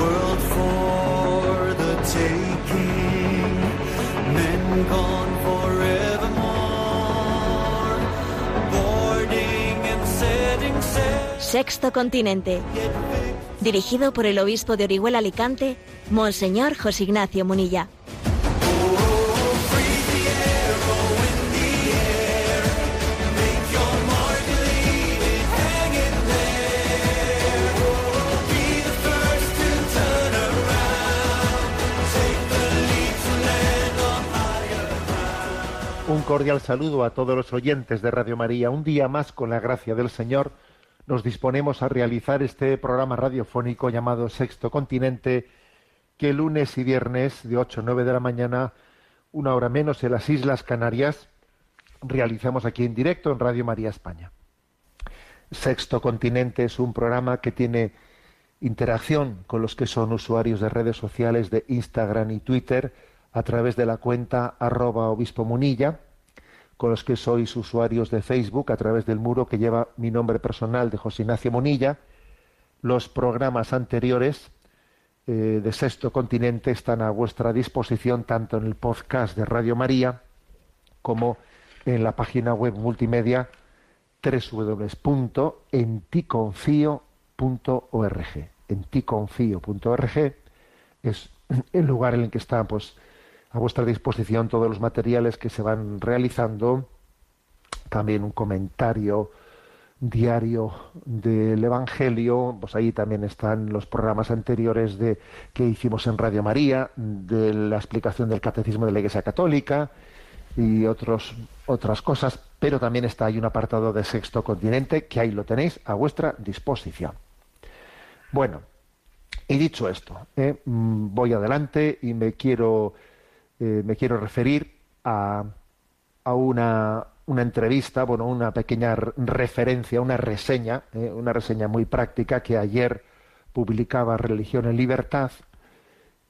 World for the taking, men gone. Sexto Continente. Dirigido por el obispo de Orihuela Alicante, Monseñor José Ignacio Munilla. Un cordial saludo a todos los oyentes de Radio María. Un día más, con la gracia del Señor, nos disponemos a realizar este programa radiofónico llamado Sexto Continente, que lunes y viernes de 8 a 9 de la mañana, una hora menos en las Islas Canarias, realizamos aquí en directo en Radio María España. Sexto Continente es un programa que tiene interacción con los que son usuarios de redes sociales de Instagram y Twitter, a través de la cuenta arroba obispo munilla, con los que sois usuarios de Facebook a través del muro que lleva mi nombre personal de José Ignacio Munilla. Los programas anteriores eh, de Sexto Continente están a vuestra disposición tanto en el podcast de Radio María como en la página web multimedia www.enticonfio.org. Enticonfio.org es el lugar en el que está pues, a vuestra disposición todos los materiales que se van realizando, también un comentario diario del Evangelio, pues ahí también están los programas anteriores de que hicimos en Radio María, de la explicación del catecismo de la Iglesia Católica y otros otras cosas, pero también está ahí un apartado de Sexto Continente que ahí lo tenéis a vuestra disposición. Bueno, y dicho esto, eh, mm, voy adelante y me quiero eh, me quiero referir a, a una, una, entrevista, bueno, una pequeña referencia, una reseña, eh, una reseña muy práctica que ayer publicaba Religión en Libertad,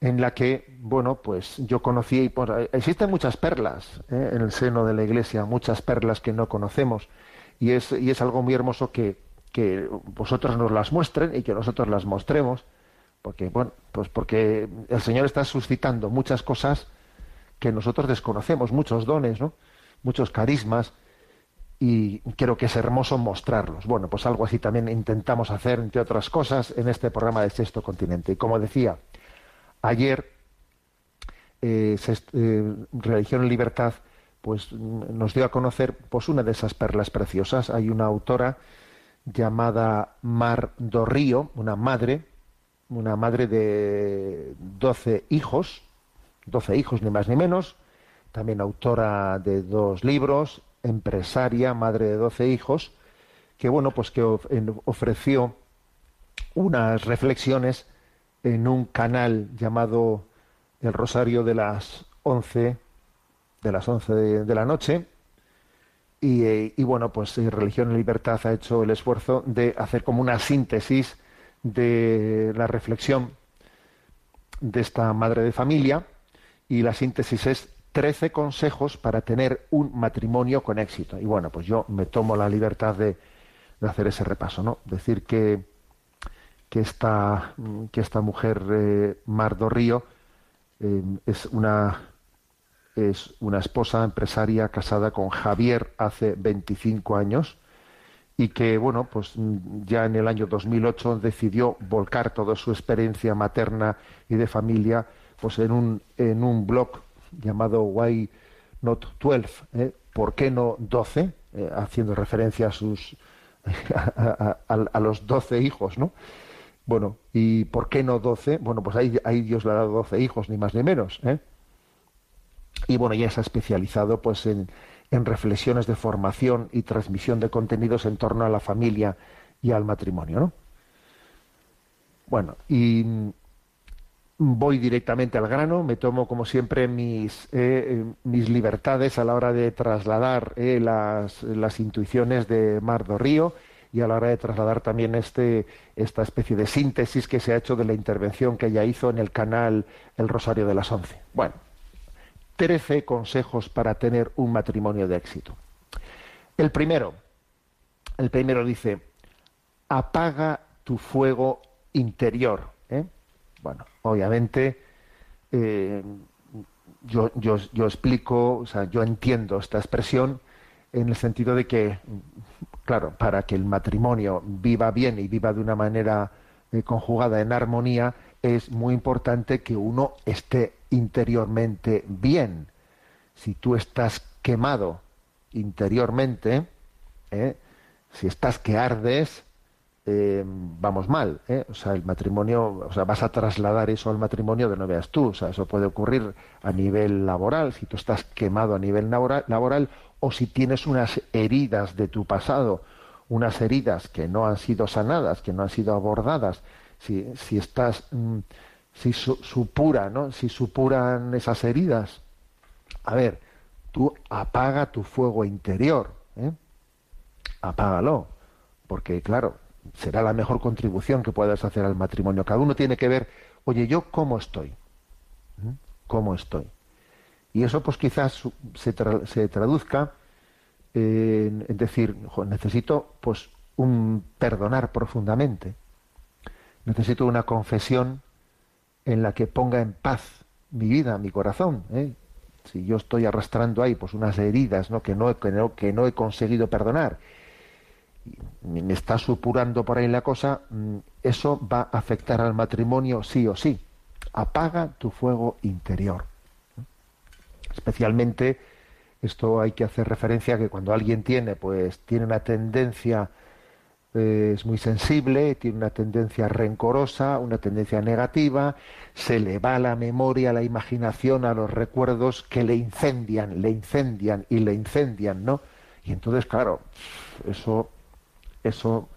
en la que, bueno, pues yo conocí, y pues, existen muchas perlas eh, en el seno de la Iglesia, muchas perlas que no conocemos, y es, y es algo muy hermoso que, que vosotros nos las muestren y que nosotros las mostremos, porque, bueno, pues porque el Señor está suscitando muchas cosas que nosotros desconocemos, muchos dones, ¿no? muchos carismas, y creo que es hermoso mostrarlos. Bueno, pues algo así también intentamos hacer, entre otras cosas, en este programa de Sexto Continente. Y como decía, ayer eh, eh, Religión y Libertad pues nos dio a conocer pues una de esas perlas preciosas. Hay una autora llamada Mar do Río, una madre, una madre de doce hijos, doce hijos, ni más ni menos, también autora de dos libros, empresaria, madre de doce hijos, que bueno, pues que ofreció unas reflexiones en un canal llamado El Rosario de las once de las once de, la noche, y, eh, bueno, pues eh, Religión y Libertad ha hecho el esfuerzo de hacer como una síntesis de la reflexión de esta madre de familia y la síntesis es 13 consejos para tener un matrimonio con éxito. Y bueno, pues yo me tomo la libertad de, hacer ese repaso, ¿no? Decir que, que, esta, que esta mujer, eh, Mardo Río, eh, es, una, es una esposa empresaria casada con Javier hace 25 años y que, bueno, pues ya en el año 2008 decidió volcar toda su experiencia materna y de familia pues en un, en un blog llamado Why Not 12, ¿eh? ¿por qué no 12? Eh, haciendo referencia a sus a, los 12 hijos, ¿no? Bueno, ¿y por qué no 12? Bueno, pues ahí, Dios le ha dado 12 hijos, ni más ni menos, ¿eh? Y bueno, ya se ha especializado pues en, en reflexiones de formación y transmisión de contenidos en torno a la familia y al matrimonio, ¿no? Bueno, y voy directamente al grano, me tomo como siempre mis, eh, eh, mis libertades a la hora de trasladar eh, las, las, intuiciones de Mardo Río y a la hora de trasladar también este, esta especie de síntesis que se ha hecho de la intervención que ella hizo en el canal El Rosario de las Once. Bueno, 13 consejos para tener un matrimonio de éxito. El primero, el primero dice, apaga tu fuego interior. Bueno, obviamente eh, yo, yo, yo, explico, o sea, yo entiendo esta expresión en el sentido de que, claro, para que el matrimonio viva bien y viva de una manera eh, conjugada en armonía, es muy importante que uno esté interiormente bien. Si tú estás quemado interiormente, ¿eh? si estás que ardes, eh, vamos mal, ¿eh? o sea, el matrimonio, o sea, vas a trasladar eso al matrimonio de no veas tú, o sea, eso puede ocurrir a nivel laboral, si tú estás quemado a nivel laboral, o si tienes unas heridas de tu pasado, unas heridas que no han sido sanadas, que no han sido abordadas, si, si estás, mm, si supura, ¿no? Si supuran esas heridas, a ver, tú apaga tu fuego interior, ¿eh? apágalo, porque claro, será la mejor contribución que puedas hacer al matrimonio. Cada uno tiene que ver, oye, yo cómo estoy, ¿Mm? cómo estoy. Y eso pues quizás se, traduzca en, en decir, necesito pues un perdonar profundamente, necesito una confesión en la que ponga en paz mi vida, mi corazón. ¿eh? Si yo estoy arrastrando ahí pues unas heridas no, que, no, que no he conseguido perdonar, me está supurando por ahí la cosa, mm, eso va a afectar al matrimonio sí o sí. Apaga tu fuego interior. Especialmente esto hay que hacer referencia a que cuando alguien tiene, pues, tiene una tendencia es muy sensible, tiene una tendencia rencorosa, una tendencia negativa, se le va la memoria, la imaginación, a los recuerdos que le incendian, le incendian y le incendian, ¿no? Y entonces, claro, eso, eso,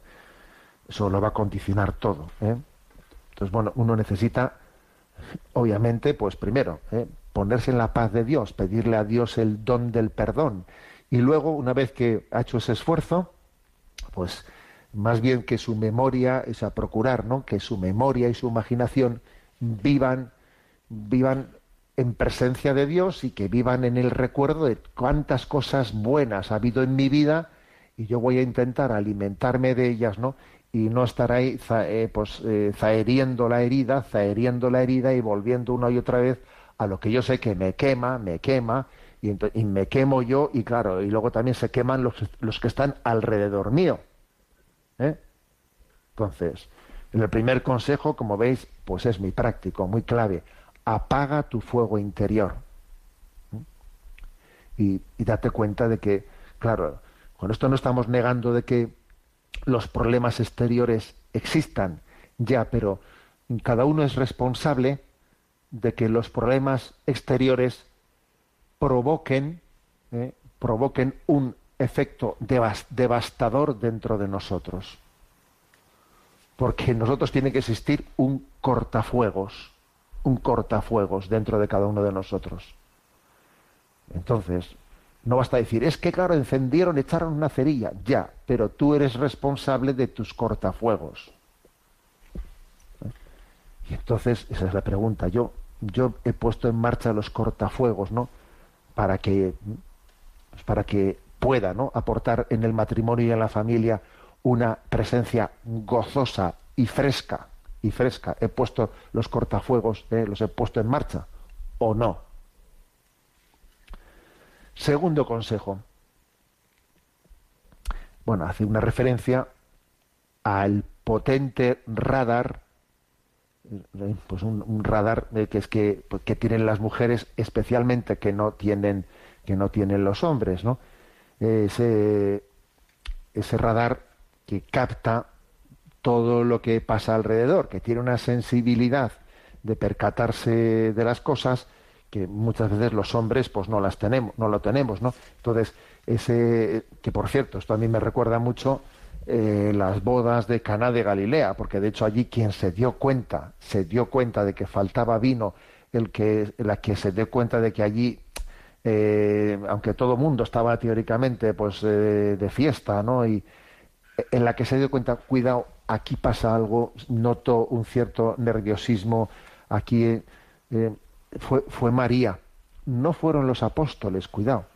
eso lo va a condicionar todo. ¿eh? Entonces, bueno, uno necesita, obviamente, pues primero, ¿eh? ponerse en la paz de Dios, pedirle a Dios el don del perdón. Y luego, una vez que ha hecho ese esfuerzo, pues más bien que su memoria, es a procurar, ¿no? Que su memoria y su imaginación vivan, vivan en presencia de Dios y que vivan en el recuerdo de cuántas cosas buenas ha habido en mi vida y yo voy a intentar alimentarme de ellas, ¿no? Y no estar ahí eh, pues, eh, zaheriendo la herida, zaheriendo la herida y volviendo una y otra vez a lo que yo sé que me quema, me quema, y, me quemo yo, y claro, y luego también se queman los, los que están alrededor mío. ¿eh? Entonces, el primer consejo, como veis, pues es muy práctico, muy clave. Apaga tu fuego interior. Y, y, date cuenta de que, claro, con esto no estamos negando de que los problemas exteriores existan, ya, pero cada uno es responsable de que los problemas exteriores provoquen, ¿eh? provoquen un efecto devastador dentro de nosotros. Porque en nosotros tiene que existir un cortafuegos, un cortafuegos dentro de cada uno de nosotros. Entonces, no basta decir, es que claro, encendieron, echaron una cerilla, ya, pero tú eres responsable de tus cortafuegos. Y entonces, esa es la pregunta. Yo, yo he puesto en marcha los cortafuegos, ¿no? Para que, para que pueda ¿no? aportar en el matrimonio y en la familia una presencia gozosa y fresca y fresca. He puesto los cortafuegos, ¿eh? los he puesto en marcha o no. Segundo consejo. Bueno, hace una referencia al potente radar, eh, pues un, radar eh, que es que, pues, que tienen las mujeres, especialmente que no tienen que no tienen los hombres, ¿no? ese, ese radar que capta todo lo que pasa alrededor, que tiene una sensibilidad de percatarse de las cosas que muchas veces los hombres pues no las tenemos, no lo tenemos, ¿no? Entonces, ese que por cierto, esto a mí me recuerda mucho eh, las bodas de Caná de Galilea, porque de hecho allí quien se dio cuenta, se dio cuenta de que faltaba vino, el que la que se dio cuenta de que allí eh, aunque todo mundo estaba teóricamente pues eh, de fiesta, ¿no? Y en la que se dio cuenta, cuidado, aquí pasa algo, noto un cierto nerviosismo, aquí fue, fue María, no fueron los apóstoles, cuidado,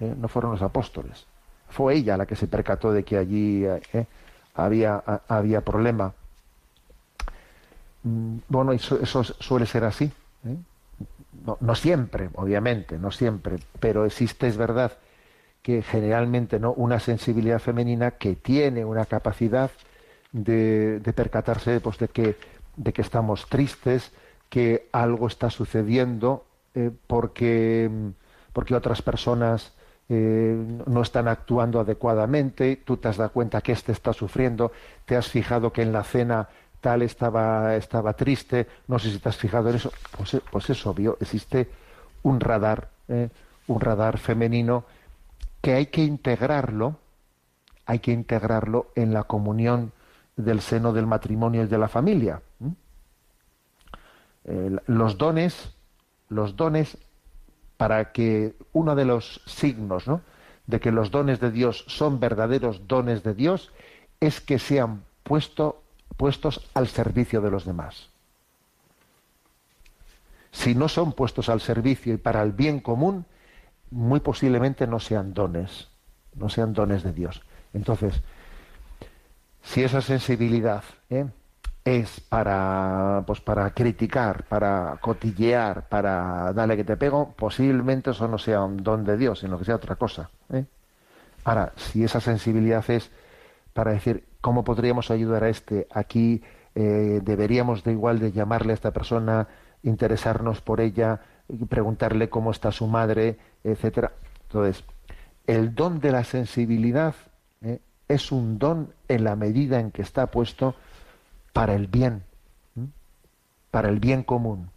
¿eh? no fueron los apóstoles. Fue ella la que se percató de que allí ¿eh? había, había problema. Mm, bueno, eso, suele ser así. ¿eh? No, no, siempre, obviamente, no siempre, pero existe, es verdad, que generalmente no una sensibilidad femenina que tiene una capacidad de, de percatarse pues, de que de que estamos tristes, que algo está sucediendo eh, porque, porque otras personas eh, no están actuando adecuadamente, tú te has dado cuenta que éste está sufriendo, te has fijado que en la cena tal estaba, estaba triste, no sé si te has fijado en eso, pues, pues es obvio, existe un radar, eh, un radar femenino que hay que integrarlo, hay que integrarlo en la comunión del seno del matrimonio y de la familia. Eh, los dones, los dones, para que uno de los signos ¿no? de que los dones de Dios son verdaderos dones de Dios es que sean puesto, puestos al servicio de los demás. Si no son puestos al servicio y para el bien común, muy posiblemente no sean dones, no sean dones de Dios. Entonces, si esa sensibilidad ¿eh? Es para, pues para criticar, para cotillear, para darle que te pego, posiblemente eso no sea un don de Dios, sino que sea otra cosa. ¿eh? Ahora, si esa sensibilidad es para decir cómo podríamos ayudar a este, aquí eh, deberíamos de igual de llamarle a esta persona, interesarnos por ella, preguntarle cómo está su madre, etcétera. Entonces, el don de la sensibilidad es un don en la medida en que está puesto para el bien, para el bien común.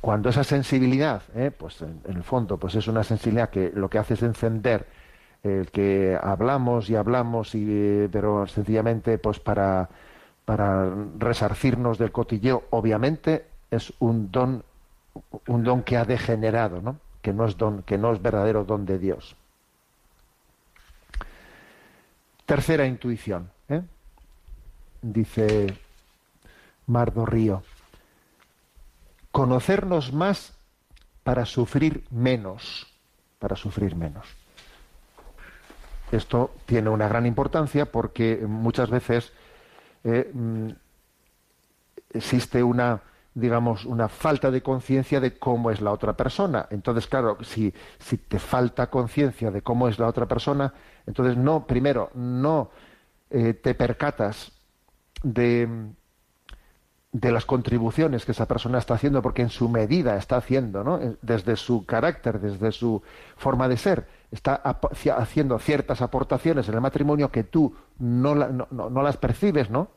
Cuando esa sensibilidad, ¿eh? pues en, el fondo, pues es una sensibilidad que lo que hace es encender el que hablamos y hablamos, y, pero sencillamente pues para, para resarcirnos del cotilleo, obviamente es un don, un don que ha degenerado, ¿no? que no es don, que no es verdadero don de Dios. Tercera intuición, ¿eh? Dice Mardo Río, conocernos más para sufrir menos, para sufrir menos. Esto tiene una gran importancia porque muchas veces eh, mm, existe una, digamos, una falta de conciencia de cómo es la otra persona. Entonces, claro, si, si te falta conciencia de cómo es la otra persona, entonces, no, primero, no eh, te percatas de, de las contribuciones que esa persona está haciendo, porque en su medida está haciendo, ¿no? Eh, desde su carácter, desde su forma de ser, está haciendo ciertas aportaciones en el matrimonio que tú no, no, las percibes, ¿no?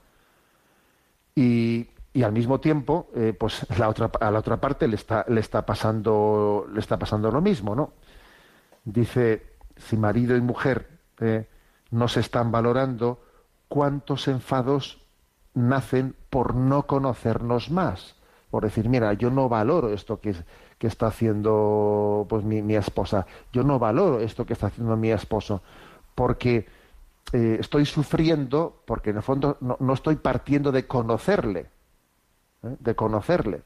Y, y al mismo tiempo, eh, pues la otra, a la otra parte le está, le está pasando, le está pasando lo mismo, ¿no? Dice, si marido y mujer eh, no se están valorando, cuántos enfados nacen por no conocernos más. Por decir, mira, yo no valoro esto que, que está haciendo pues, mi, esposa, yo no valoro esto que está haciendo mi esposo, porque eh, estoy sufriendo, porque en el fondo no, estoy partiendo de conocerle, ¿eh? de conocerle.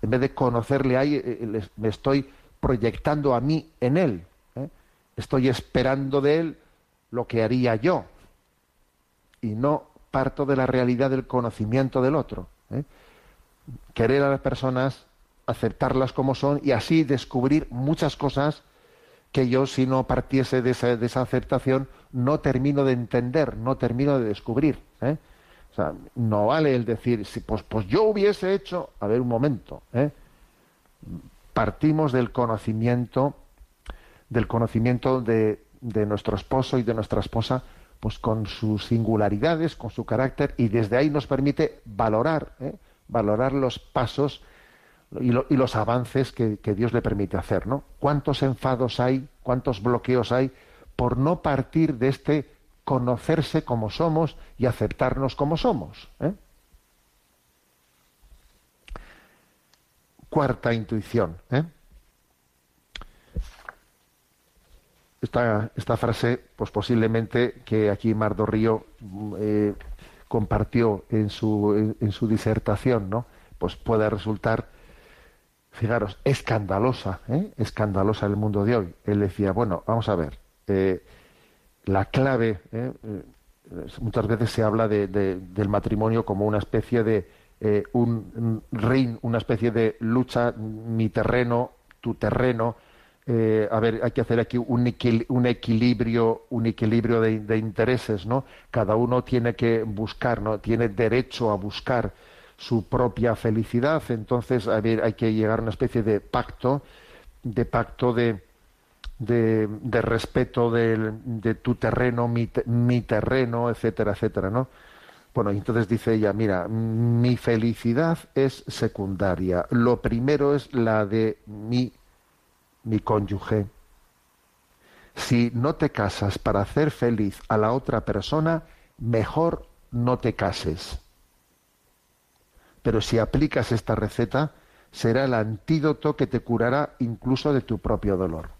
En vez de conocerle ahí, me estoy proyectando a mí en él estoy esperando de él lo que haría yo y no parto de la realidad del conocimiento del otro. ¿eh? Querer a las personas, aceptarlas como son y así descubrir muchas cosas que yo si no partiese de esa, de aceptación no termino de entender, no termino de descubrir. ¿eh? No vale el decir, si, pues, pues yo hubiese hecho, a ver un momento, ¿eh? partimos del conocimiento del conocimiento de, de nuestro esposo y de nuestra esposa, pues con sus singularidades, con su carácter, y desde ahí nos permite valorar, ¿eh? valorar los pasos y, los avances que, que, Dios le permite hacer, ¿no? ¿Cuántos enfados hay, cuántos bloqueos hay por no partir de este conocerse como somos y aceptarnos como somos? ¿eh? Cuarta intuición, ¿eh? Esta, esta frase, pues posiblemente que aquí Mardo Río eh, compartió en su, en, su disertación, ¿no? Pues puede resultar fijaros, escandalosa, ¿eh? escandalosa el mundo de hoy. Él decía, bueno, vamos a ver, eh, la clave, ¿eh? Eh, muchas veces se habla de, de, del matrimonio como una especie de un ring, una especie de lucha, mi terreno, tu terreno. Eh, a ver, hay que hacer aquí un, equil un equilibrio, un equilibrio de, intereses, ¿no? Cada uno tiene que buscar, ¿no? Tiene derecho a buscar su propia felicidad. Entonces, a ver, hay que llegar a una especie de pacto, de pacto de, de, respeto de, de, tu terreno, mi, mi terreno, etcétera, etcétera, ¿no? Bueno, entonces dice ella, mira, mi felicidad es secundaria. Lo primero es la de mi, mi cónyuge. Si no te casas para hacer feliz a la otra persona, mejor no te cases. Pero si aplicas esta receta, será el antídoto que te curará incluso de tu propio dolor.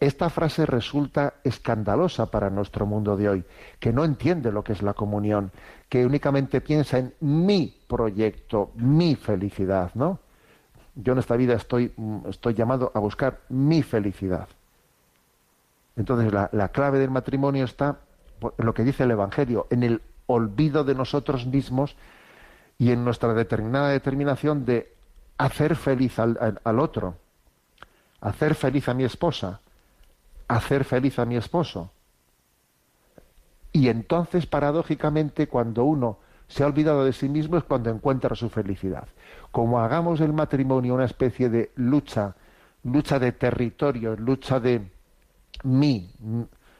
Esta frase resulta escandalosa para nuestro mundo de hoy, que no entiende lo que es la comunión, que únicamente piensa en mi proyecto, mi felicidad, ¿no? Yo en esta vida estoy, estoy llamado a buscar mi felicidad. Entonces la, la clave del matrimonio está en lo que dice el Evangelio, en el olvido de nosotros mismos y en nuestra determinada determinación de hacer feliz al, al, al otro, hacer feliz a mi esposa, hacer feliz a mi esposo. Y entonces, paradójicamente, cuando uno se ha olvidado de sí mismo es cuando encuentra su felicidad. Como hagamos el matrimonio una especie de lucha, lucha de territorio, lucha de mí,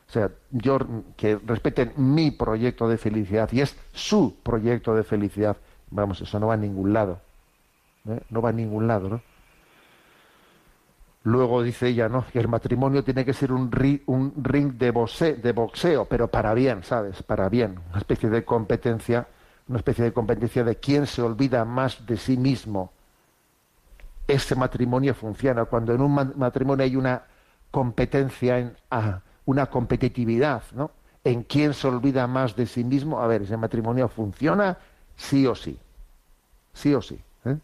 o sea, yo que respeten mi proyecto de felicidad y es su proyecto de felicidad. Vamos, eso no va a ningún lado. ¿eh? No va a ningún lado, ¿no? Luego dice ella, ¿no? Que el matrimonio tiene que ser un, un ring de, de boxeo, pero para bien, ¿sabes? Para bien. Una especie de competencia, una especie de competencia de quién se olvida más de sí mismo. Ese matrimonio funciona. Cuando en un matrimonio hay una competencia, en, ah, una competitividad, ¿no? En quién se olvida más de sí mismo, a ver, ese matrimonio funciona sí o sí. Sí o sí. ¿eh?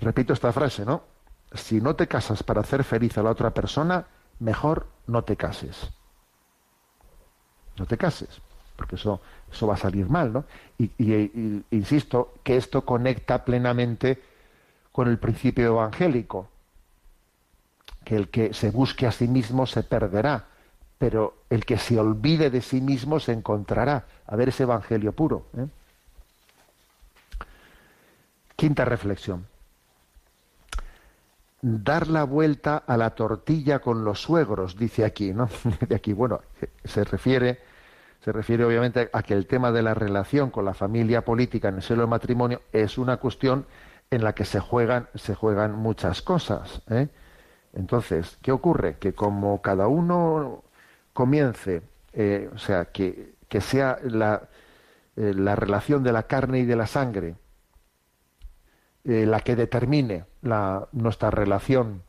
Repito esta frase, ¿no? si no te casas para hacer feliz a la otra persona, mejor no te cases. No te cases, porque eso, eso va a salir mal, ¿no? Y, insisto que esto conecta plenamente con el principio evangélico, que el que se busque a sí mismo se perderá, pero el que se olvide de sí mismo se encontrará. A ver ese evangelio puro. ¿eh? Quinta reflexión dar la vuelta a la tortilla con los suegros, dice aquí, ¿no? De aquí, bueno, se refiere, se refiere obviamente a que el tema de la relación con la familia política en el seno del matrimonio es una cuestión en la que se juegan, se juegan muchas cosas. ¿eh? Entonces, ¿qué ocurre? Que como cada uno comience, eh, o sea, que, que sea la, eh, la relación de la carne y de la sangre, la que determine nuestra relación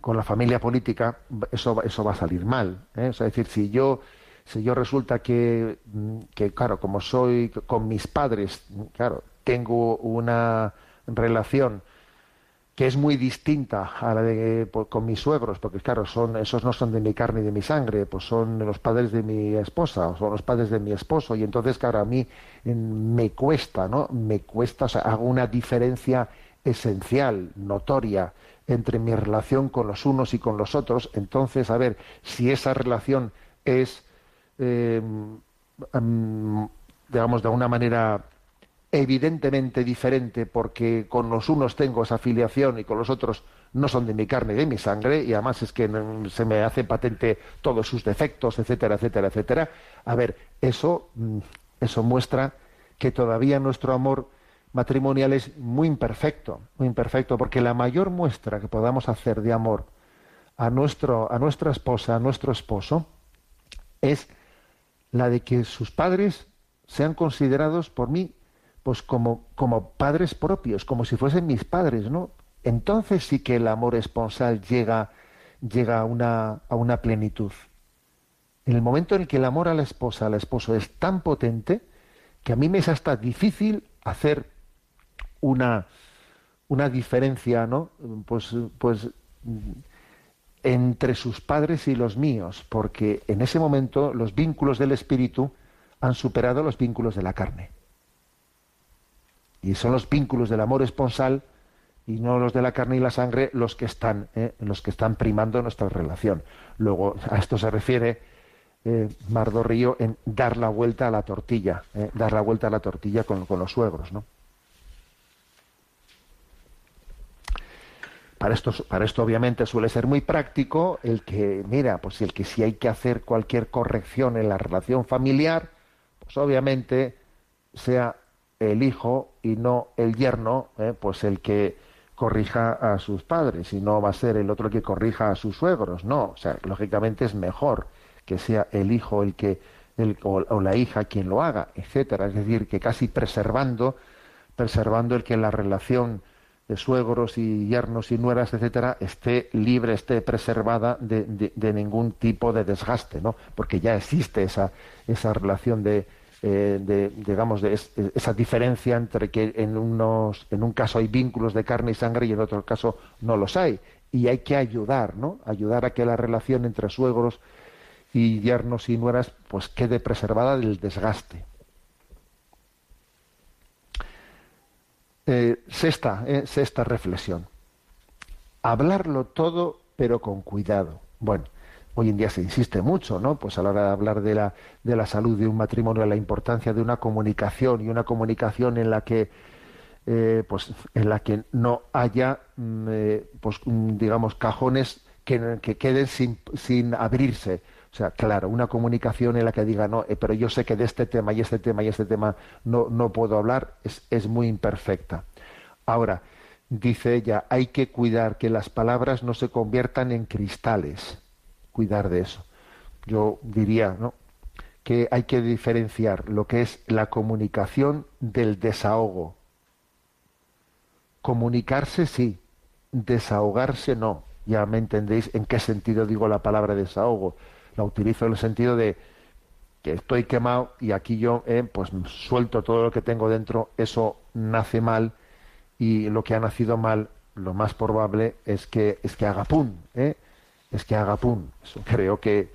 con la familia política, eso, eso va a salir mal. es decir, si yo, si yo resulta que, mm, que, claro, como soy con mis padres, claro, tengo una relación que es muy distinta a la de pues, con mis suegros, porque claro, son, esos no son de mi carne y de mi sangre, pues son los padres de mi esposa, o son los padres de mi esposo, y entonces, claro, a mí me cuesta, ¿no? Me cuesta, o sea, hago una diferencia esencial, notoria, entre mi relación con los unos y con los otros, entonces, a ver, si esa relación es, eh, digamos, de alguna manera evidentemente diferente porque con los unos tengo esa afiliación y con los otros no son de mi carne de mi sangre y además es que se me hace patente todos sus defectos, etcétera, etcétera, etcétera. A ver, eso, mm, eso muestra que todavía nuestro amor matrimonial es muy imperfecto, muy imperfecto, porque la mayor muestra que podamos hacer de amor a, nuestro, a nuestra esposa, a nuestro esposo, es la de que sus padres sean considerados por mí pues como, como padres propios, como si fuesen mis padres, ¿no? Entonces sí que el amor esponsal llega, llega a, una, a una plenitud. En el momento en el que el amor a la esposa, al esposo, es tan potente, que a mí me es hasta difícil hacer una, una diferencia, ¿no? Pues, pues entre sus padres y los míos, porque en ese momento los vínculos del espíritu han superado los vínculos de la carne. Y son los vínculos del amor esponsal y no los de la carne y la sangre los que están, ¿eh? los que están primando nuestra relación. Luego, a esto se refiere eh, Mardo Río en dar la vuelta a la tortilla, ¿eh? dar la vuelta a la tortilla con, con los suegros, ¿no? Para esto, para esto obviamente suele ser muy práctico el que, mira, pues el que si hay que hacer cualquier corrección en la relación familiar, pues obviamente sea el hijo y no el yerno, ¿eh? pues el que corrija a sus padres y no va a ser el otro el que corrija a sus suegros, no, o sea, lógicamente es mejor que sea el hijo el que el, o, la hija quien lo haga, etcétera, es decir, que casi preservando preservando el que la relación de suegros y yernos y nueras, etcétera, esté libre, esté preservada de, de, ningún tipo de desgaste, ¿no? Porque ya existe esa, esa relación de, eh, de digamos, de esa diferencia entre que en, unos, en un caso hay vínculos de carne y sangre y en otro caso no los hay. Y hay que ayudar, ¿no? Ayudar a que la relación entre suegros y yernos y nueras pues quede preservada del desgaste. Eh, sexta, eh, sexta reflexión. Hablarlo todo, pero con cuidado. Bueno, hoy en día se insiste mucho, ¿no? Pues a la hora de hablar de la, de la salud de un matrimonio, la importancia de una comunicación y una comunicación en la que, eh, pues, en la que no haya, mm, pues, mm, digamos, cajones que, que queden sin, sin abrirse o sea, claro, una comunicación en la que diga, no, eh, pero yo sé que de este tema y este tema y este tema no, no puedo hablar, es, es muy imperfecta. Ahora, dice ella, hay que cuidar que las palabras no se conviertan en cristales. Cuidar de eso. Yo diría, ¿no? que hay que diferenciar lo que es la comunicación del desahogo. Comunicarse sí, desahogarse no. Ya me entendéis en qué sentido digo la palabra desahogo la utilizo en el sentido de que estoy quemado y aquí yo eh, pues suelto todo lo que tengo dentro, eso nace mal y lo que ha nacido mal, lo más probable es que es que haga pum, ¿eh? es que haga pum. Creo que,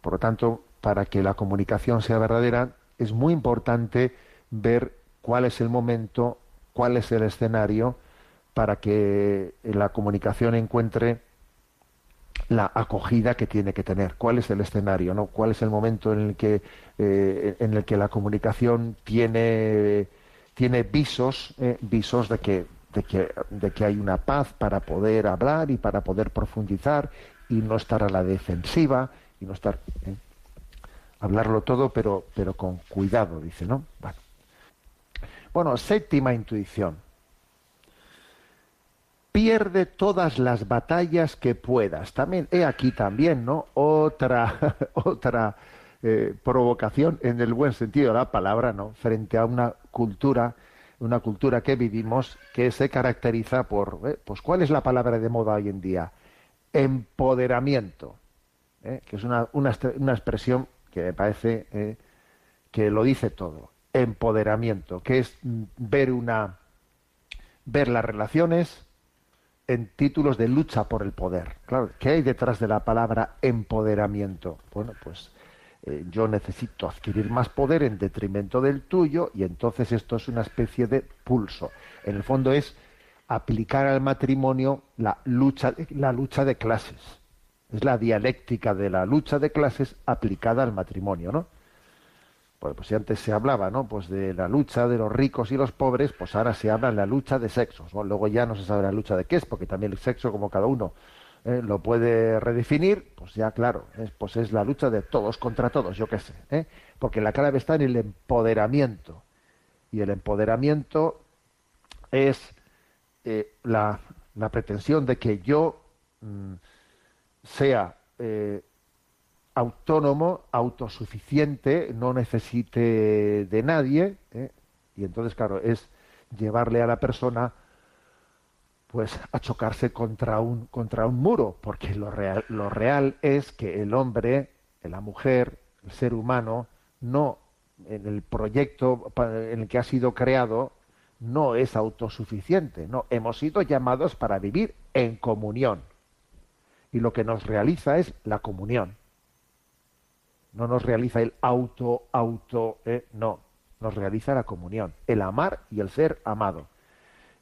por lo tanto, para que la comunicación sea verdadera, es muy importante ver cuál es el momento, cuál es el escenario para que la comunicación encuentre la acogida que tiene que tener, cuál es el escenario, ¿no? cuál es el momento en el que, eh, en el que la comunicación tiene, tiene visos, eh, visos de que, de, que, de que hay una paz para poder hablar y para poder profundizar y no estar a la defensiva y no estar ¿eh? hablarlo todo pero pero con cuidado dice no bueno. bueno séptima intuición pierde todas las batallas que puedas. También, he aquí también, ¿no? Otra, otra eh, provocación en el buen sentido de la palabra, ¿no? Frente a una cultura, una cultura que vivimos que se caracteriza por, eh, pues, ¿cuál es la palabra de moda hoy en día? Empoderamiento, ¿eh? que es una, una, una, expresión que me parece que lo dice todo. Empoderamiento, que es ver una, ver las relaciones, en títulos de lucha por el poder. Claro, ¿qué hay detrás de la palabra empoderamiento? Bueno, pues eh, yo necesito adquirir más poder en detrimento del tuyo y entonces esto es una especie de pulso. En el fondo es aplicar al matrimonio la lucha, la lucha de clases. Es la dialéctica de la lucha de clases aplicada al matrimonio, ¿no? Pues, pues, si antes se hablaba, ¿no? Pues de la lucha de los ricos y los pobres, pues ahora se habla de la lucha de sexos. Luego ya no se sabe la lucha de qué es, porque también el sexo, como cada uno ¿eh? lo puede redefinir, pues ya claro, es, pues es la lucha de todos contra todos, yo qué sé. ¿eh? Porque la clave está en el empoderamiento. Y el empoderamiento es eh, la, pretensión de que yo mm, sea autónomo, autosuficiente, no necesite de nadie, ¿eh? y entonces, claro, es llevarle a la persona pues a chocarse contra un contra un muro, porque lo real, lo real es que el hombre, la mujer, el ser humano, no en el proyecto en el que ha sido creado, no es autosuficiente, no, hemos sido llamados para vivir en comunión. Y lo que nos realiza es la comunión. No nos realiza el auto, auto, eh, no, nos realiza la comunión, el amar y el ser amado.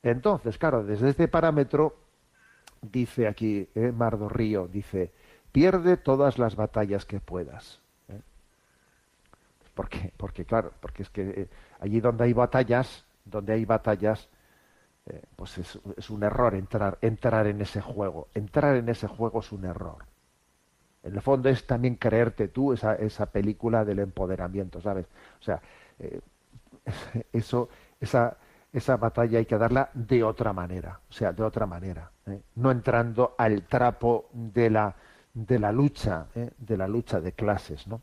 Entonces, claro, desde este parámetro, dice aquí eh, Mardo Río, dice, pierde todas las batallas que puedas. ¿eh? ¿Por qué? Porque, claro, porque es que eh, allí donde hay batallas, donde hay batallas, pues es, es, un error entrar, entrar en ese juego. Entrar en ese juego es un error. En el fondo es también creerte tú esa, esa película del empoderamiento, ¿sabes? O sea, eh, eso, esa, esa batalla hay que darla de otra manera, o sea, de otra manera, ¿eh? no entrando al trapo de la, de la lucha, ¿eh? de la lucha de clases, ¿no?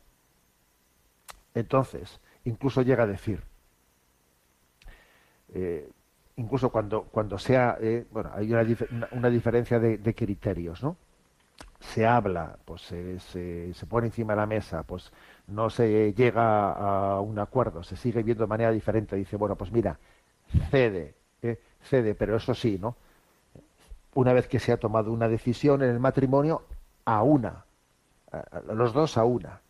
Entonces, incluso llega a decir, incluso cuando, cuando sea, bueno, hay una, una, diferencia de, criterios, ¿no? Se habla, pues se, se, pone encima de la mesa, pues no se llega a un acuerdo, se sigue viendo de manera diferente, dice, bueno, pues mira, cede, eh, cede, pero eso sí, ¿no? Una vez que se ha tomado una decisión en el matrimonio, a una, a los dos a una.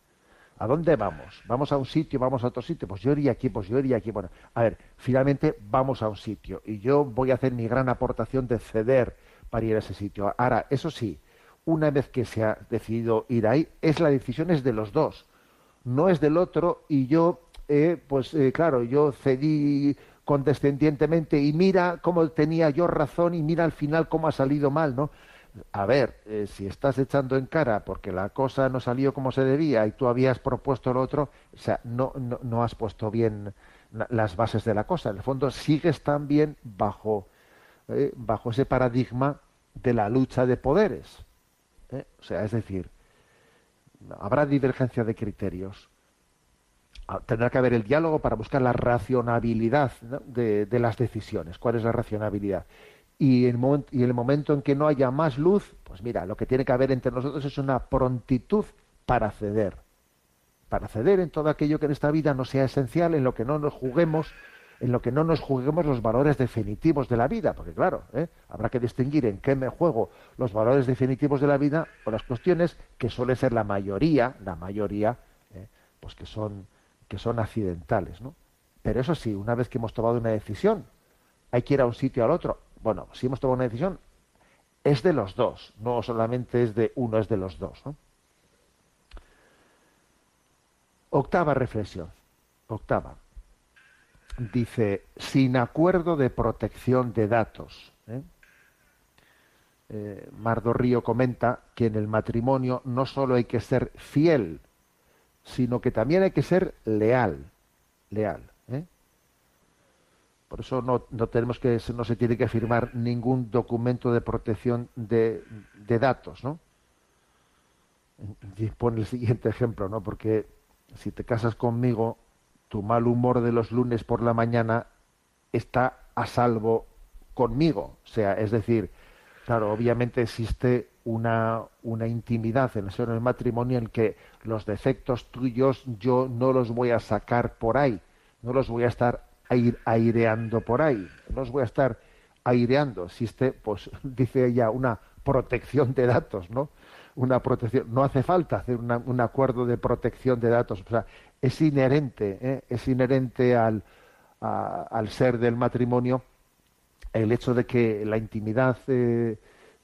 ¿A dónde vamos? ¿Vamos a un sitio? ¿Vamos a otro sitio? Pues yo iría aquí, pues yo iría aquí. Bueno, a ver, finalmente vamos a un sitio y yo voy a hacer mi gran aportación de ceder para ir a ese sitio. Ahora, eso sí, una vez que se ha decidido ir ahí, es la decisión es de los dos, no es del otro y yo, eh, pues eh, claro, yo cedí condescendientemente y mira cómo tenía yo razón y mira al final cómo ha salido mal, ¿no? a ver, eh, si estás echando en cara porque la cosa no salió como se debía y tú habías propuesto lo otro, o sea, no, no, no has puesto bien las bases de la cosa. En el fondo sigues también bajo, eh, bajo ese paradigma de la lucha de poderes. ¿Eh? O sea, es decir, habrá divergencia de criterios. Ah, tendrá que haber el diálogo para buscar la racionabilidad de las decisiones. ¿Cuál es la racionabilidad? y en, y en el momento en que no haya más luz, pues mira, lo que tiene que haber entre nosotros es una prontitud para ceder. Para ceder en todo aquello que en esta vida no sea esencial, en lo que no nos juguemos, en lo que no nos juguemos los valores definitivos de la vida, porque claro, ¿eh? habrá que distinguir en qué me juego los valores definitivos de la vida o las cuestiones que suele ser la mayoría, la mayoría, ¿eh? pues que son que son accidentales, ¿no? Pero eso sí, una vez que hemos tomado una decisión, hay que ir a un sitio al otro, bueno, si hemos tomado una decisión, es de los dos, no solamente es de uno, es de los dos. Octava reflexión. Octava. Dice, sin acuerdo de protección de datos. ¿eh? Eh, Mardo Río comenta que en el matrimonio no solo hay que ser fiel, sino que también hay que ser leal. Leal. ¿eh? Por eso no, no, tenemos que, no se tiene que firmar ningún documento de protección de, de datos, ¿no? Y el siguiente ejemplo, ¿no? Porque si te casas conmigo, tu mal humor de los lunes por la mañana está a salvo conmigo. O sea, es decir, claro, obviamente existe una, una intimidad en el, matrimonio en que los defectos tuyos yo no los voy a sacar por ahí, no los voy a estar aire, aireando por ahí. No os voy a estar aireando. Existe, pues, dice ella, una protección de datos, ¿no? Una protección. No hace falta hacer una, un acuerdo de protección de datos. O sea, es inherente, ¿eh? es inherente al, al ser del matrimonio el hecho de que la intimidad eh,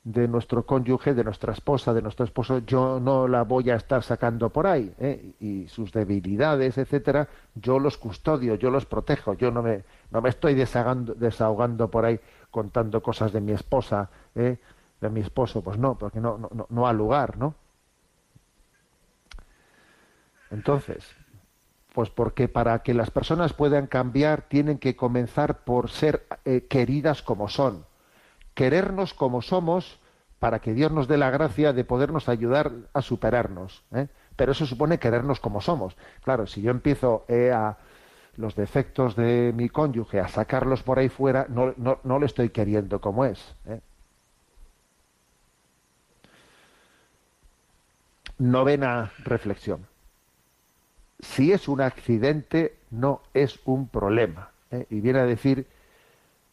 de nuestro cónyuge, de nuestra esposa, de nuestro esposo, yo no la voy a estar sacando por ahí, ¿eh? y sus debilidades, etcétera, yo los custodio, yo los protejo, yo no me, no me estoy desahogando, desahogando por ahí contando cosas de mi esposa, ¿eh? De mi esposo, pues no, porque no, no, no ha lugar, ¿no? Entonces, pues porque para que las personas puedan cambiar tienen que comenzar por ser eh, queridas como son querernos como somos para que Dios nos dé la gracia de podernos ayudar a superarnos. ¿eh? Pero eso supone querernos como somos. Claro, si yo empiezo eh, a los defectos de mi cónyuge a sacarlos por ahí fuera, no, no, no le estoy queriendo como es. Novena reflexión. Si es un accidente, no es un problema. ¿eh? Y viene a decir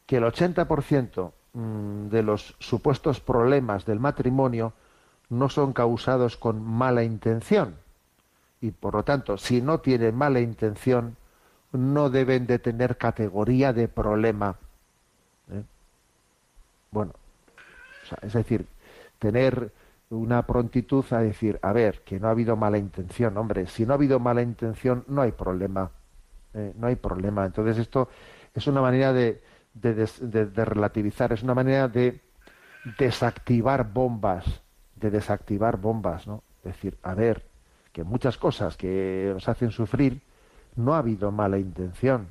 que el 80% mm, de los supuestos problemas del matrimonio no son causados con mala intención. Y por lo tanto, si no tienen mala intención, no deben de tener categoría de problema. ¿eh? Bueno, es decir, tener una prontitud a decir, a ver, que no ha habido mala intención, hombre, si no ha habido mala intención, no hay problema, ¿eh? no hay problema. Entonces esto es una manera de, de, relativizar, es una manera de desactivar bombas, de desactivar bombas, ¿no? Decir, a ver, que muchas cosas que nos hacen sufrir no ha habido mala intención.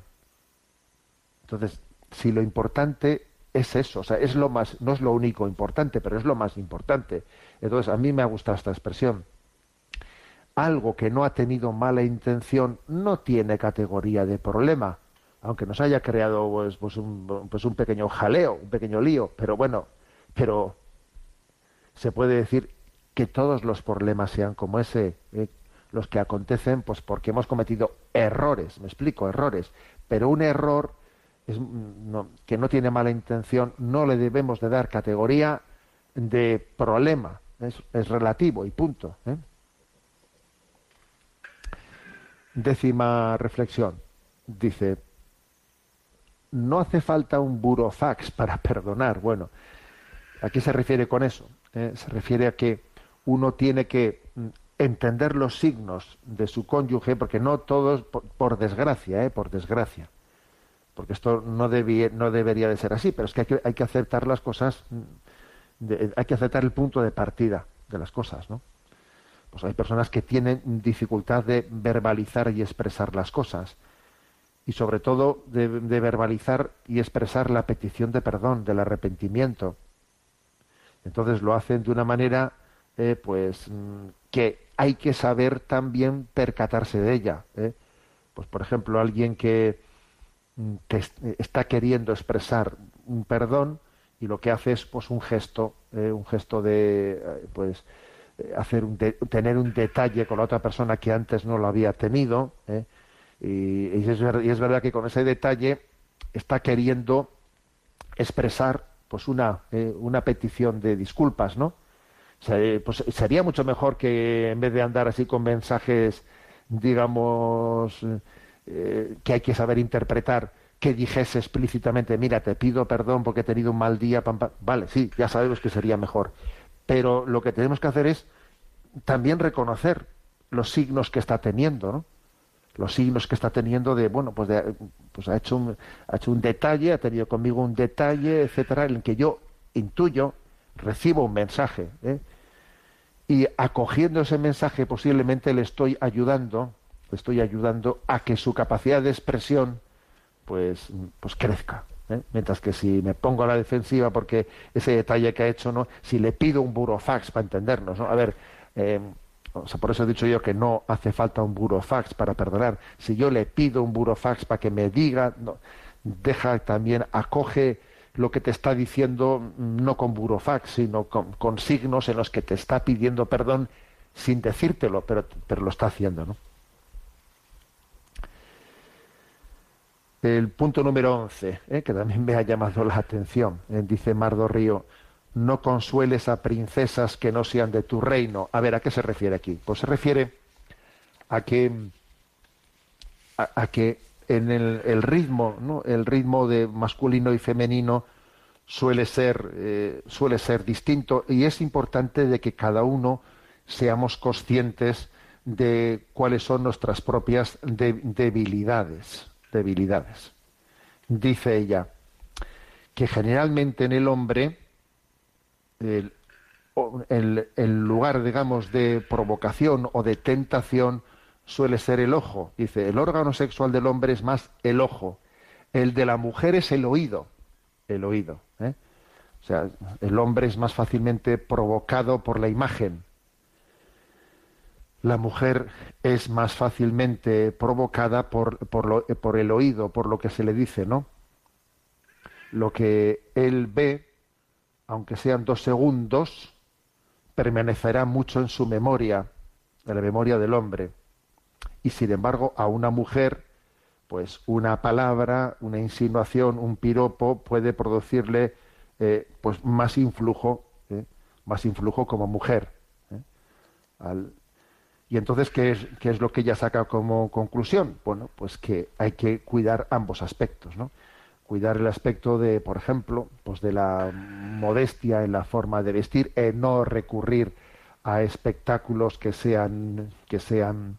Entonces, si lo importante es eso, o sea, es lo más, no es lo único importante, pero es lo más importante. Entonces, a mí me ha gustado esta expresión. Algo que no ha tenido mala intención no tiene categoría de problema aunque nos haya creado pues, pues, un, pues un pequeño jaleo, un pequeño lío, pero bueno, pero se puede decir que todos los problemas sean como ese, eh, los que acontecen, pues porque hemos cometido errores, me explico, errores, pero un error es, mm, que no tiene mala intención, no le debemos de dar categoría de problema, es, relativo y punto. ¿eh? Décima reflexión. Dice, no hace falta un burofax para perdonar. Bueno, ¿a qué se refiere con eso? Eh, se refiere a que uno tiene que mm, entender los signos de su cónyuge, porque no todos, por, desgracia, eh, por desgracia, porque esto no, no debería de ser así, pero es que hay que, hay que aceptar las cosas, mm, hay que aceptar el punto de partida de las cosas, ¿no? Pues hay personas que tienen dificultad de verbalizar y expresar las cosas y sobre todo de, verbalizar y expresar la petición de perdón, del arrepentimiento. Entonces lo hacen de una manera, eh, pues, mm, que hay que saber también percatarse de ella. ¿eh? Pues, por ejemplo, alguien que, mm, está queriendo expresar un perdón y lo que hace es, pues, un gesto, ¿eh? un gesto de, pues, hacer un tener un detalle con la otra persona que antes no lo había tenido. Y, es, verdad que con ese detalle está queriendo expresar pues una, eh, una petición de disculpas, ¿no? Eh, pues sería mucho mejor que en vez de andar así con mensajes, digamos, eh, que hay que saber interpretar, que dijese explícitamente, mira, te pido perdón porque he tenido un mal día, vale, sí, ya sabemos que sería mejor. Pero lo que tenemos que hacer es también reconocer los signos que está teniendo, ¿no? los signos que está teniendo de, bueno, pues, pues ha, hecho un, ha hecho un detalle, ha tenido conmigo un detalle, etcétera, en el que yo intuyo, recibo un mensaje. ¿eh? Y acogiendo ese mensaje posiblemente le estoy ayudando, estoy ayudando a que su capacidad de expresión pues, pues crezca. ¿eh? Mientras que si me pongo a la defensiva porque ese detalle que ha hecho, ¿no? si le pido un burofax para entendernos, ¿no? a ver, eh, o sea, por eso he dicho yo que no hace falta un burofax para perdonar. Si yo le pido un burofax para que me diga, deja también, acoge lo que te está diciendo no con burofax, sino con, signos en los que te está pidiendo perdón sin decírtelo, pero, pero lo está haciendo, ¿no? El punto número 11, ¿eh? que también me ha llamado la atención, ¿eh? dice Mardo Río, no consueles a princesas que no sean de tu reino. A ver, ¿a qué se refiere aquí? Pues se refiere a que, a, que en el, ritmo, el ritmo de masculino y femenino suele ser, eh, suele ser distinto y es importante de que cada uno seamos conscientes de cuáles son nuestras propias debilidades, debilidades. Dice ella que generalmente en el hombre el, lugar, digamos, de provocación o de tentación suele ser el ojo. Dice, el órgano sexual del hombre es más el ojo. El de la mujer es el oído. El oído. ¿eh? O sea, el hombre es más fácilmente provocado por la imagen. La mujer es más fácilmente provocada por, lo, por el oído, por lo que se le dice, ¿no? Lo que él ve aunque sean dos segundos, permanecerá mucho en su memoria, en la memoria del hombre. Y sin embargo, a una mujer, pues una palabra, una insinuación, un piropo puede producirle eh, pues más influjo, ¿eh? más influjo como mujer. ¿eh? Y entonces, ¿qué es, ¿qué es lo que ella saca como conclusión? Bueno, pues que hay que cuidar ambos aspectos, ¿no? Cuidar el aspecto de, por ejemplo, pues de la modestia en la forma de vestir, y no recurrir a espectáculos que sean, que sean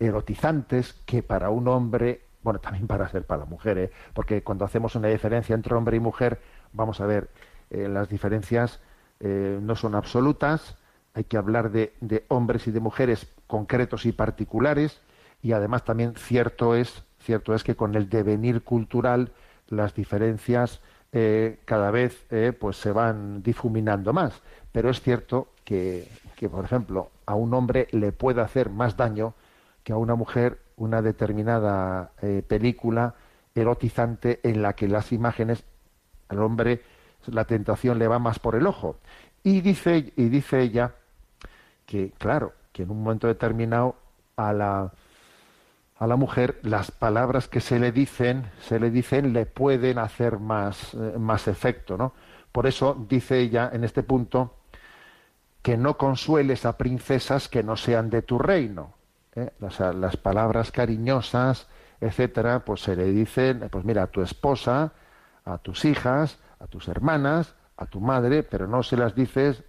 erotizantes, que para un hombre, bueno, también para ser para la mujer, ¿eh? porque cuando hacemos una diferencia entre hombre y mujer, vamos a ver, eh, las diferencias eh, no son absolutas, hay que hablar de, hombres y de mujeres concretos y particulares, y además también cierto es, cierto es que con el devenir cultural las diferencias cada vez pues se van difuminando más. Pero es cierto que, que, por ejemplo, a un hombre le puede hacer más daño que a una mujer una determinada eh, película erotizante en la que las imágenes al hombre la tentación le va más por el ojo y dice y dice ella que claro que en un momento determinado a la a la mujer las palabras que se le dicen se le dicen le pueden hacer más eh, más efecto no por eso dice ella en este punto que no consueles a princesas que no sean de tu reino ¿eh? las, palabras cariñosas, etcétera, pues se le dicen, pues mira, a tu esposa, a tus hijas, a tus hermanas, a tu madre, pero no se las dices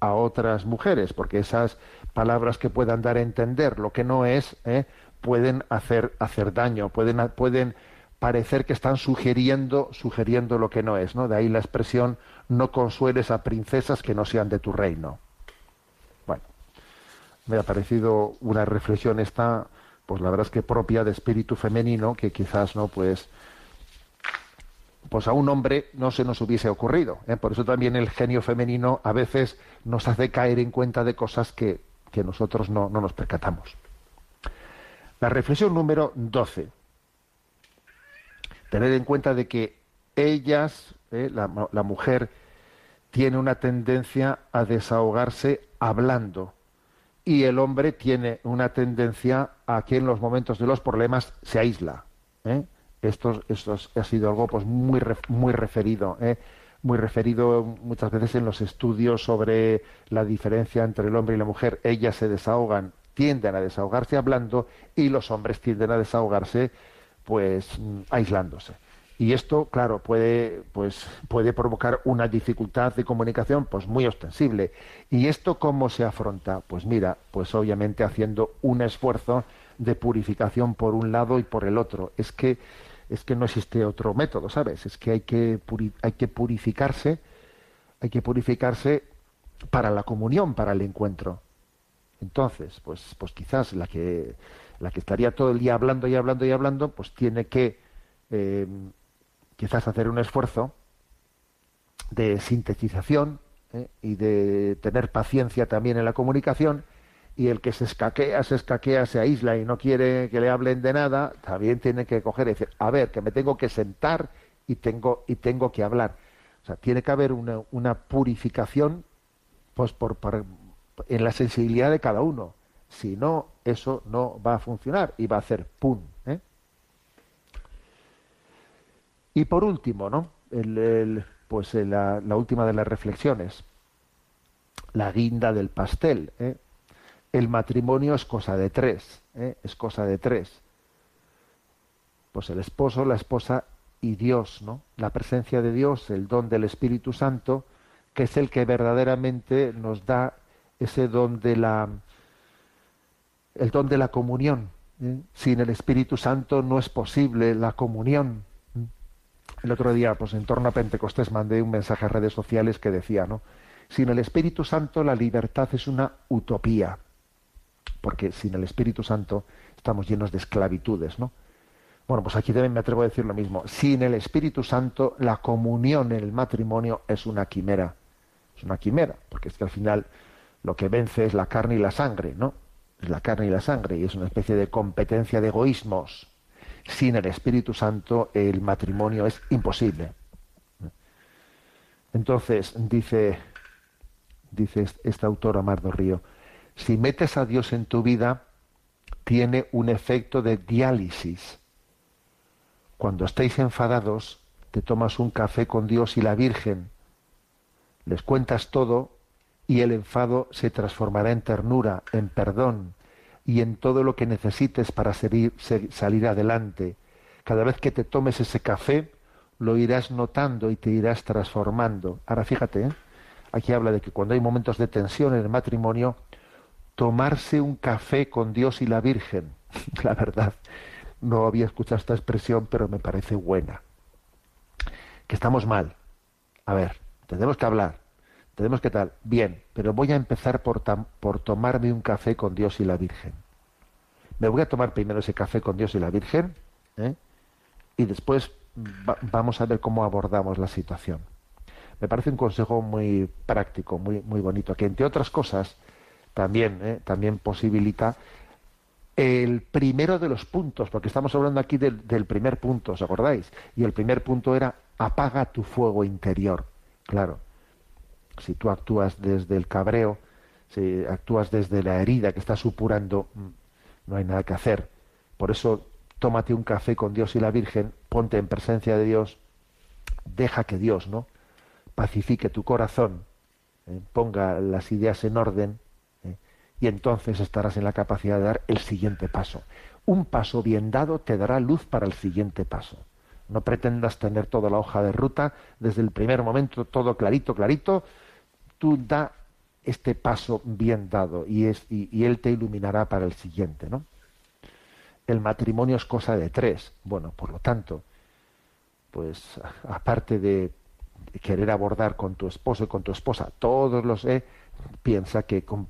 a otras mujeres, porque esas palabras que puedan dar a entender lo que no es, ¿eh? pueden hacer, hacer daño, pueden, pueden parecer que están sugiriendo, sugiriendo lo que no es, ¿no? De ahí la expresión no consueles a princesas que no sean de tu reino me ha parecido una reflexión esta, pues la verdad es que propia de espíritu femenino, que quizás no, pues, pues a un hombre no se nos hubiese ocurrido. ¿eh? Por eso también el genio femenino a veces nos hace caer en cuenta de cosas que, que nosotros no, no, nos percatamos. La reflexión número 12. Tener en cuenta de que ellas, ¿eh? la, la mujer, tiene una tendencia a desahogarse hablando y el hombre tiene una tendencia a que en los momentos de los problemas se aísla. ¿eh? Esto, esto, ha sido algo pues muy muy referido, ¿eh? muy referido muchas veces en los estudios sobre la diferencia entre el hombre y la mujer. Ellas se desahogan, tienden a desahogarse hablando y los hombres tienden a desahogarse pues aislándose. Y esto, claro, puede, pues, puede provocar una dificultad de comunicación pues, muy ostensible. ¿Y esto cómo se afronta? Pues mira, pues obviamente haciendo un esfuerzo de purificación por un lado y por el otro. Es que, es que no existe otro método, ¿sabes? Es que hay que, hay que purificarse, hay que purificarse para la comunión, para el encuentro. Entonces, pues, pues quizás la que, la que estaría todo el día hablando y hablando y hablando, pues tiene que eh, quizás hacer un esfuerzo de sintetización ¿eh? y de tener paciencia también en la comunicación y el que se escaquea, se escaquea, se aísla y no quiere que le hablen de nada, también tiene que coger y decir, a ver, que me tengo que sentar y tengo, y tengo que hablar. O sea, tiene que haber una, una purificación pues por, en la sensibilidad de cada uno. Si no, eso no va a funcionar y va a hacer pum. ¿eh? Y por último, ¿no? El, pues eh, la, última de las reflexiones, la guinda del pastel. ¿eh? El matrimonio es cosa de tres, ¿eh? es cosa de tres. Pues el esposo, la esposa y Dios, ¿no? La presencia de Dios, el don del Espíritu Santo, que es el que verdaderamente nos da ese don de la el don de la comunión. Sin el Espíritu Santo no es posible la comunión. El otro día, pues en torno a Pentecostés, mandé un mensaje a redes sociales que decía, ¿no? Sin el Espíritu Santo la libertad es una utopía, porque sin el Espíritu Santo estamos llenos de esclavitudes, ¿no? Bueno, pues aquí también me atrevo a decir lo mismo. Sin el Espíritu Santo la comunión en el matrimonio es una quimera. Es una quimera, porque es que al final lo que vence es la carne y la sangre, ¿no? Es la carne y la sangre, y es una especie de competencia de egoísmos sin el Espíritu Santo el matrimonio es imposible. Entonces, dice, dice este autor Amardo Río, si metes a Dios en tu vida, tiene un efecto de diálisis cuando estéis enfadados, te tomas un café con Dios y la Virgen, les cuentas todo y el enfado se transformará en ternura, en perdón y en todo lo que necesites para salir adelante. Cada vez que te tomes ese café, lo irás notando y te irás transformando. Ahora fíjate, ¿eh? aquí habla de que cuando hay momentos de tensión en el matrimonio, tomarse un café con Dios y la Virgen. La verdad, no había escuchado esta expresión, pero me parece buena. Que estamos mal. A ver, tenemos que hablar. Tenemos que tal. Bien, pero voy a empezar por, por tomarme un café con Dios y la Virgen. Me voy a tomar primero ese café con Dios y la Virgen ¿eh? y después vamos a ver cómo abordamos la situación. Me parece un consejo muy práctico, muy, muy bonito, que entre otras cosas también, ¿eh? también posibilita el primero de los puntos, porque estamos hablando aquí del, primer punto, ¿os acordáis? Y el primer punto era apaga tu fuego interior. Claro, si tú actúas desde el cabreo, si actúas desde la herida que está supurando, mm, no hay nada que hacer. Por eso tómate un café con Dios y la Virgen, ponte en presencia de Dios, deja que Dios, ¿no? pacifique tu corazón, ¿eh? ponga las ideas en orden y entonces estarás en la capacidad de dar el siguiente paso. Un paso bien dado te dará luz para el siguiente paso. No pretendas tener toda la hoja de ruta desde el primer momento, todo clarito, clarito. Tú da este paso bien dado y, es, y, Él te iluminará para el siguiente, ¿no? El matrimonio es cosa de tres. Bueno, por lo tanto, pues aparte de querer abordar con tu esposo y con tu esposa todos los eh, piensa que con,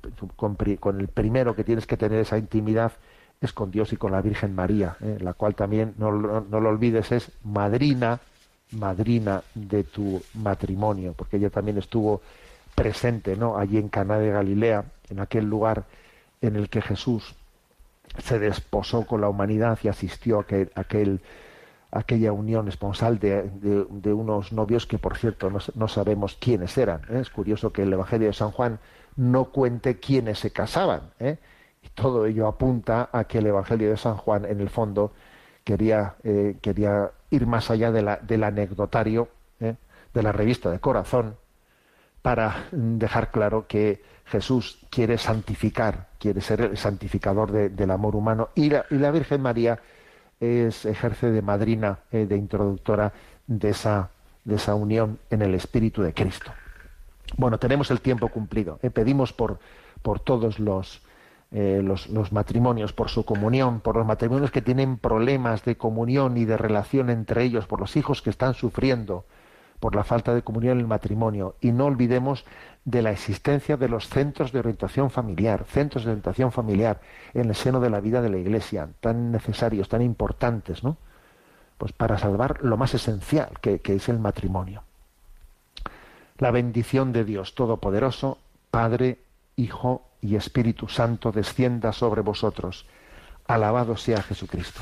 el primero que tienes que tener esa intimidad es con Dios y con la Virgen María, ¿eh? la cual también, no, lo olvides, es madrina, madrina de tu matrimonio, porque ella también estuvo presente ¿no? allí en Caná de Galilea, en aquel lugar en el que Jesús se desposó con la humanidad y asistió a aquel aquella unión esponsal de, de, unos novios que, por cierto, no, sabemos quiénes eran. ¿eh? Es curioso que el Evangelio de San Juan no cuente quiénes se casaban. ¿eh? Y todo ello apunta a que el Evangelio de San Juan, en el fondo, quería, eh, quería ir más allá de del anecdotario de la revista de corazón para dejar claro que Jesús quiere santificar, quiere ser el santificador del amor humano y la, y la Virgen María es, ejerce de madrina, eh, de introductora de esa, de esa unión en el Espíritu de Cristo. Bueno, tenemos el tiempo cumplido. Eh, pedimos por, por todos eh, los, los, matrimonios, por su comunión, por los matrimonios que tienen problemas de comunión y de relación entre ellos, por los hijos que están sufriendo por la falta de comunión en el matrimonio. Y no olvidemos de la existencia de los centros de orientación familiar, centros de orientación familiar en el seno de la vida de la Iglesia, tan necesarios, tan importantes, ¿no? Pues para salvar lo más esencial, que, que es el matrimonio. La bendición de Dios Todopoderoso, Padre, Hijo y Espíritu Santo, descienda sobre vosotros. Alabado sea Jesucristo.